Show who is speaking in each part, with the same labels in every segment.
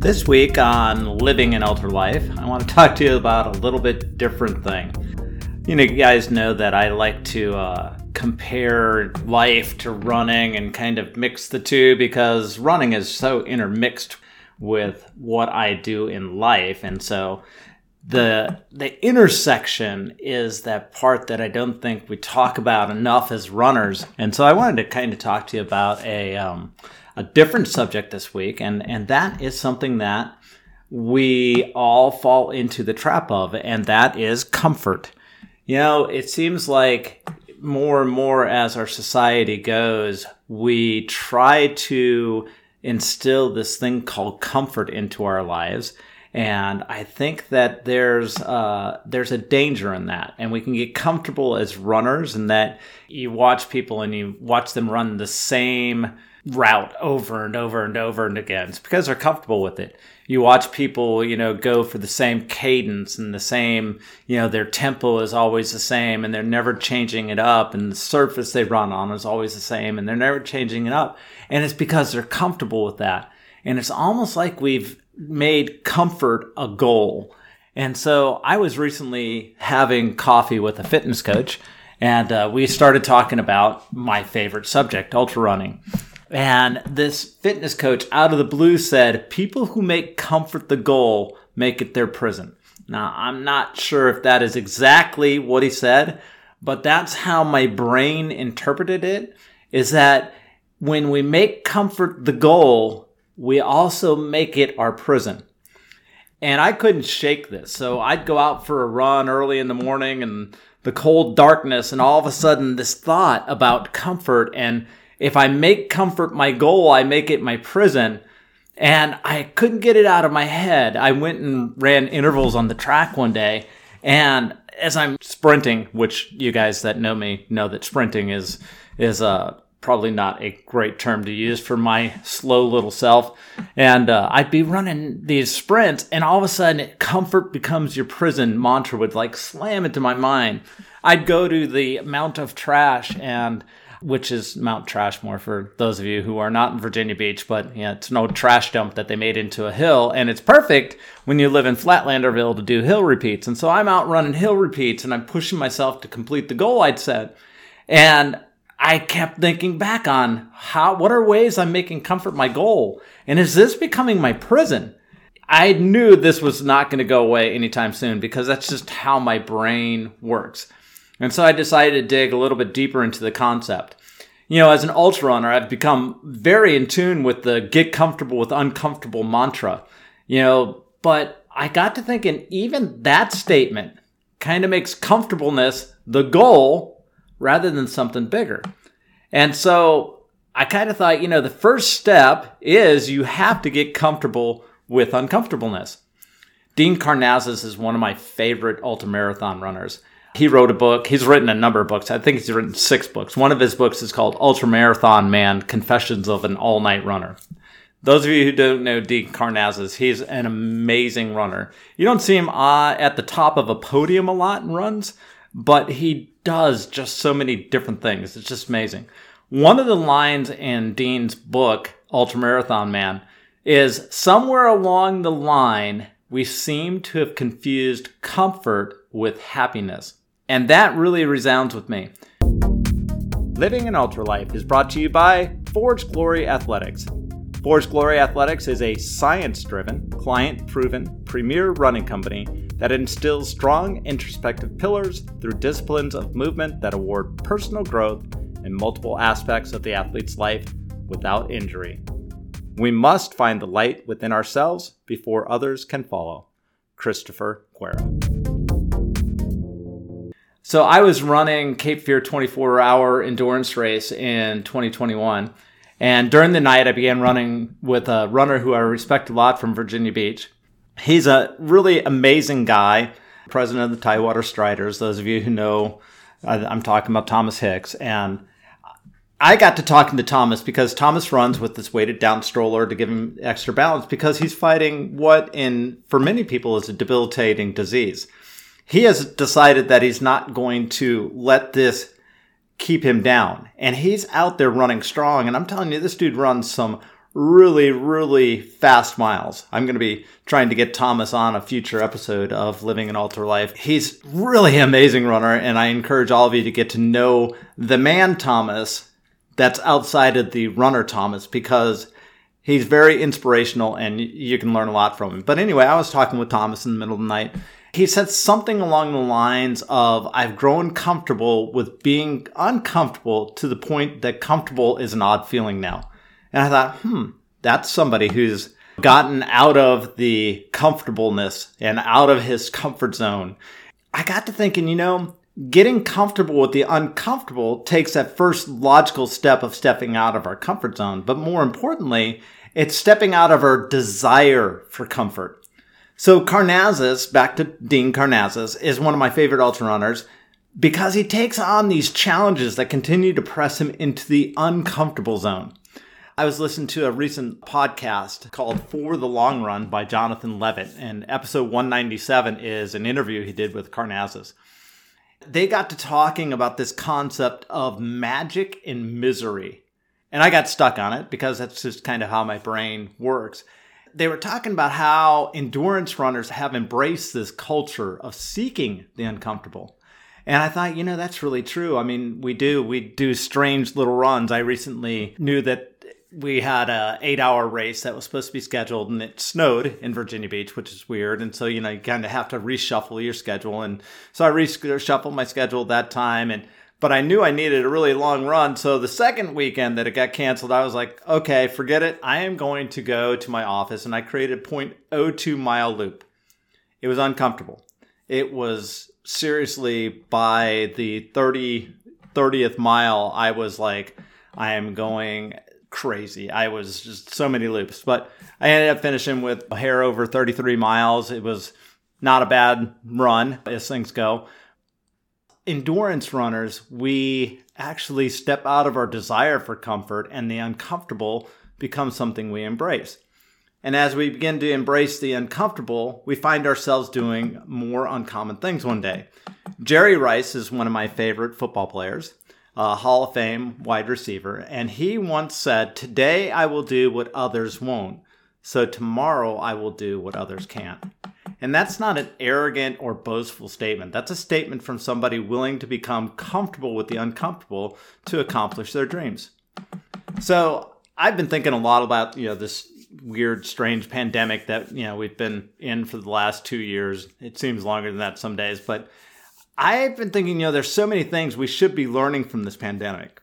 Speaker 1: This week on Living an Ultra Life, I want to talk to you about a little bit different thing. You know, you guys know that I like to uh, compare life to running and kind of mix the two because running is so intermixed with what I do in life. And so the the intersection is that part that I don't think we talk about enough as runners. And so I wanted to kind of talk to you about a um, a different subject this week, and and that is something that we all fall into the trap of, and that is comfort. You know, it seems like more and more as our society goes, we try to instill this thing called comfort into our lives and I think that there's uh, there's a danger in that, and we can get comfortable as runners, in that you watch people and you watch them run the same route over and over and over and again. It's because they're comfortable with it. You watch people, you know, go for the same cadence and the same, you know, their tempo is always the same and they're never changing it up and the surface they run on is always the same and they're never changing it up. And it's because they're comfortable with that. And it's almost like we've made comfort a goal. And so I was recently having coffee with a fitness coach, and uh, we started talking about my favorite subject, ultra running. And this fitness coach out of the blue said, People who make comfort the goal make it their prison. Now, I'm not sure if that is exactly what he said, but that's how my brain interpreted it is that when we make comfort the goal, we also make it our prison. And I couldn't shake this. So I'd go out for a run early in the morning and the cold darkness, and all of a sudden, this thought about comfort. And if I make comfort my goal, I make it my prison. And I couldn't get it out of my head. I went and ran intervals on the track one day. And as I'm sprinting, which you guys that know me know that sprinting is, is, uh, probably not a great term to use for my slow little self. And uh, I'd be running these sprints, and all of a sudden, comfort becomes your prison mantra would like slam into my mind. I'd go to the Mount of Trash, and which is Mount Trashmore for those of you who are not in Virginia Beach, but yeah, it's an old trash dump that they made into a hill, and it's perfect when you live in Flatlanderville to do hill repeats. And so I'm out running hill repeats, and I'm pushing myself to complete the goal I'd set. And I kept thinking back on how, what are ways I'm making comfort my goal? And is this becoming my prison? I knew this was not going to go away anytime soon because that's just how my brain works. And so I decided to dig a little bit deeper into the concept. You know, as an ultra runner, I've become very in tune with the get comfortable with uncomfortable mantra. You know, but I got to thinking even that statement kind of makes comfortableness the goal rather than something bigger. And so I kind of thought, you know, the first step is you have to get comfortable with uncomfortableness. Dean Karnazes is one of my favorite ultramarathon runners. He wrote a book. He's written a number of books. I think he's written six books. One of his books is called Ultramarathon Man Confessions of an All Night Runner. Those of you who don't know Dean Karnazes, he's an amazing runner. You don't see him uh, at the top of a podium a lot in runs, but he does just so many different things. It's just amazing. One of the lines in Dean's book, Ultramarathon Man, is somewhere along the line, we seem to have confused comfort with happiness. And that really resounds with me. Living an Ultra Life is brought to you by Forge Glory Athletics. Forge Glory Athletics is a science driven, client proven, premier running company that instills strong introspective pillars through disciplines of movement that award personal growth in multiple aspects of the athlete's life without injury. We must find the light within ourselves before others can follow. Christopher Guerra. So I was running Cape Fear 24 hour endurance race in 2021. And during the night, I began running with a runner who I respect a lot from Virginia Beach. He's a really amazing guy, president of the Tidewater Striders. Those of you who know, I'm talking about Thomas Hicks. And I got to talking to Thomas because Thomas runs with this weighted down stroller to give him extra balance because he's fighting what, in for many people, is a debilitating disease. He has decided that he's not going to let this keep him down, and he's out there running strong. And I'm telling you, this dude runs some really, really fast miles. I'm going to be trying to get Thomas on a future episode of Living an Ultra Life. He's really amazing runner, and I encourage all of you to get to know the man Thomas that's outside of the runner Thomas because he's very inspirational and you can learn a lot from him. But anyway, I was talking with Thomas in the middle of the night. He said something along the lines of, I've grown comfortable with being uncomfortable to the point that comfortable is an odd feeling now. And I thought, hmm, that's somebody who's gotten out of the comfortableness and out of his comfort zone. I got to thinking, you know, getting comfortable with the uncomfortable takes that first logical step of stepping out of our comfort zone. But more importantly, it's stepping out of our desire for comfort. So Karnazes, back to Dean Karnazes, is one of my favorite ultra runners because he takes on these challenges that continue to press him into the uncomfortable zone. I was listening to a recent podcast called For the Long Run by Jonathan Levitt, and episode 197 is an interview he did with Karnazes. They got to talking about this concept of magic and misery. And I got stuck on it because that's just kind of how my brain works. They were talking about how endurance runners have embraced this culture of seeking the uncomfortable. And I thought, you know, that's really true. I mean, we do, we do strange little runs. I recently knew that we had a eight hour race that was supposed to be scheduled and it snowed in Virginia Beach, which is weird. And so, you know, you kind of have to reshuffle your schedule. And so I reshuffled my schedule that time. And, but I knew I needed a really long run. So the second weekend that it got canceled, I was like, okay, forget it. I am going to go to my office and I created 0.02 mile loop. It was uncomfortable. It was seriously by the 30, 30th mile, I was like, I am going crazy. I was just so many loops, but I ended up finishing with a hair over 33 miles. It was not a bad run as things go. Endurance runners, we actually step out of our desire for comfort and the uncomfortable becomes something we embrace. And as we begin to embrace the uncomfortable, we find ourselves doing more uncommon things one day. Jerry Rice is one of my favorite football players a Hall of Fame wide receiver, and he once said, Today I will do what others won't, so tomorrow I will do what others can't. And that's not an arrogant or boastful statement. That's a statement from somebody willing to become comfortable with the uncomfortable to accomplish their dreams. So I've been thinking a lot about, you know, this weird, strange pandemic that, you know, we've been in for the last two years. It seems longer than that some days, but I've been thinking, you know, there's so many things we should be learning from this pandemic.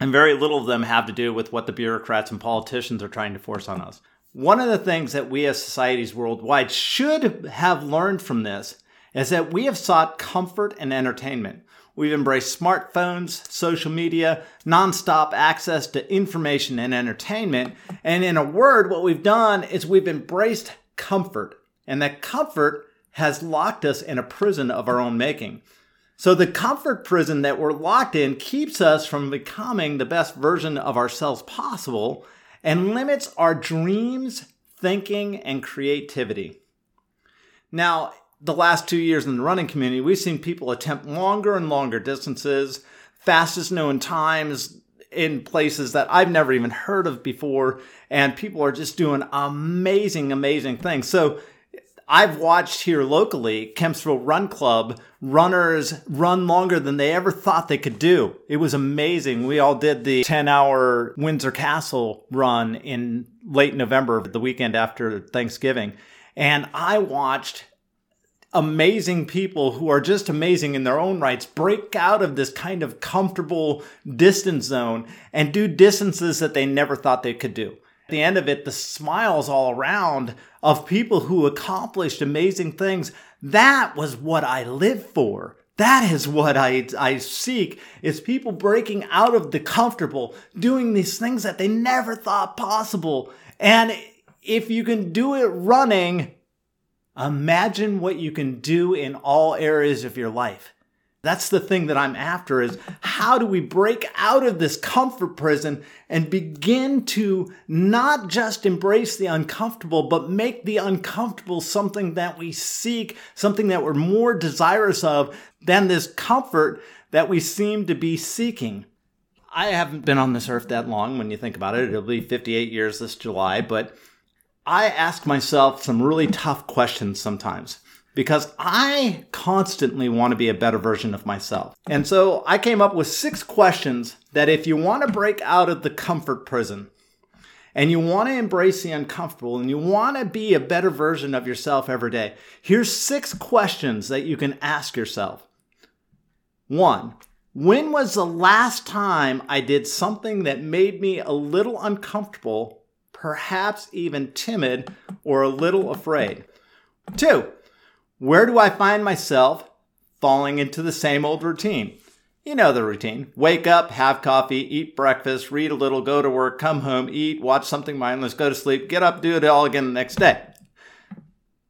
Speaker 1: And very little of them have to do with what the bureaucrats and politicians are trying to force on us. One of the things that we as societies worldwide should have learned from this is that we have sought comfort and entertainment. We've embraced smartphones, social media, nonstop access to information and entertainment. And in a word, what we've done is we've embraced comfort. And that comfort has locked us in a prison of our own making. So the comfort prison that we're locked in keeps us from becoming the best version of ourselves possible and limits our dreams, thinking, and creativity. Now, the last two years in the running community, we've seen people attempt longer and longer distances, fastest known times in places that I've never even heard of before, and people are just doing amazing, amazing things. So I've watched here locally, Kempsville Run Club, runners run longer than they ever thought they could do. It was amazing. We all did the 10 hour Windsor Castle run in late November, the weekend after Thanksgiving. And I watched amazing people who are just amazing in their own rights break out of this kind of comfortable distance zone and do distances that they never thought they could do At the end of it, the smiles all around of people who accomplished amazing things. That was what I live for. That is what I, I seek is people breaking out of the comfortable, doing these things that they never thought possible. And if you can do it running, imagine what you can do in all areas of your life. That's the thing that I'm after is how do we break out of this comfort prison and begin to not just embrace the uncomfortable, but make the uncomfortable something that we seek, something that we're more desirous of than this comfort that we seem to be seeking. I haven't been on this earth that long when you think about it. It'll be 58 years this July, but I ask myself some really tough questions sometimes because I constantly want to be a better version of myself. And so I came up with six questions that if you want to break out of the comfort prison and you want to embrace the uncomfortable and you want to be a better version of yourself every day, here's six questions that you can ask yourself. One, when was the last time I did something that made me a little uncomfortable, perhaps even timid or a little afraid? Two, where do I find myself falling into the same old routine? You know the routine. Wake up, have coffee, eat breakfast, read a little, go to work, come home, eat, watch something mindless, go to sleep, get up, do it all again the next day.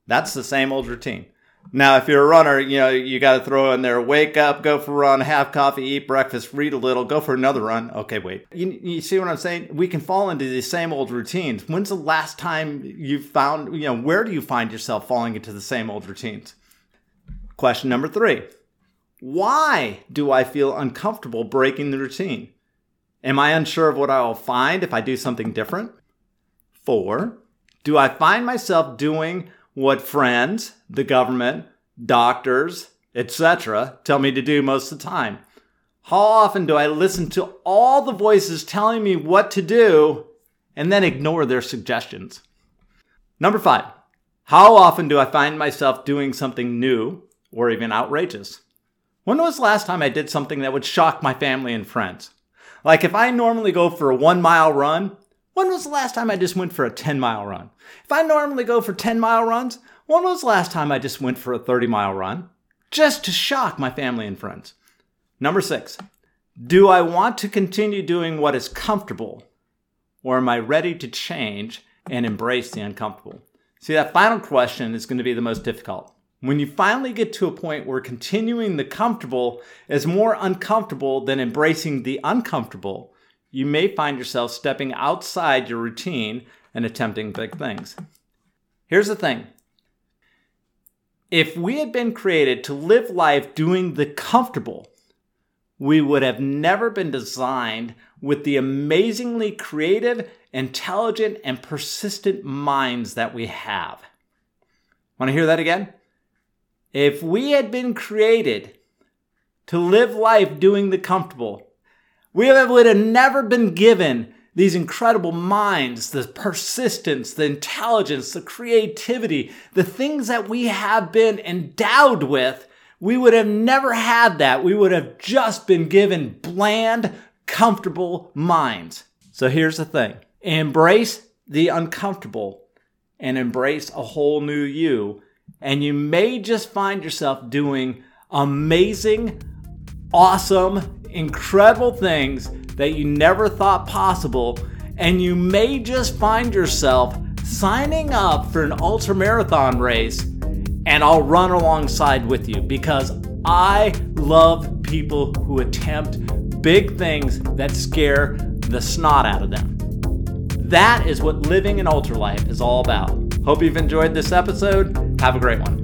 Speaker 1: That's the same old routine. Now, if you're a runner, you know, you got to throw in there, wake up, go for a run, have coffee, eat breakfast, read a little, go for another run. Okay, wait. You, you see what I'm saying? We can fall into these same old routines. When's the last time you found, you know, where do you find yourself falling into the same old routines? Question number three Why do I feel uncomfortable breaking the routine? Am I unsure of what I will find if I do something different? Four, do I find myself doing what friends, the government, doctors, etc. tell me to do most of the time. How often do I listen to all the voices telling me what to do and then ignore their suggestions? Number five, how often do I find myself doing something new or even outrageous? When was the last time I did something that would shock my family and friends? Like if I normally go for a one mile run, when was the last time I just went for a 10 mile run? If I normally go for 10 mile runs, when was the last time I just went for a 30 mile run? Just to shock my family and friends. Number six, do I want to continue doing what is comfortable or am I ready to change and embrace the uncomfortable? See, that final question is going to be the most difficult. When you finally get to a point where continuing the comfortable is more uncomfortable than embracing the uncomfortable, you may find yourself stepping outside your routine and attempting big things. Here's the thing if we had been created to live life doing the comfortable, we would have never been designed with the amazingly creative, intelligent, and persistent minds that we have. Want to hear that again? If we had been created to live life doing the comfortable, we have would have never been given these incredible minds, the persistence, the intelligence, the creativity, the things that we have been endowed with. We would have never had that. We would have just been given bland, comfortable minds. So here's the thing embrace the uncomfortable and embrace a whole new you. And you may just find yourself doing amazing, awesome, incredible things that you never thought possible, and you may just find yourself signing up for an ultra marathon race, and I'll run alongside with you because I love people who attempt big things that scare the snot out of them. That is what living an ultra life is all about. Hope you've enjoyed this episode. Have a great one.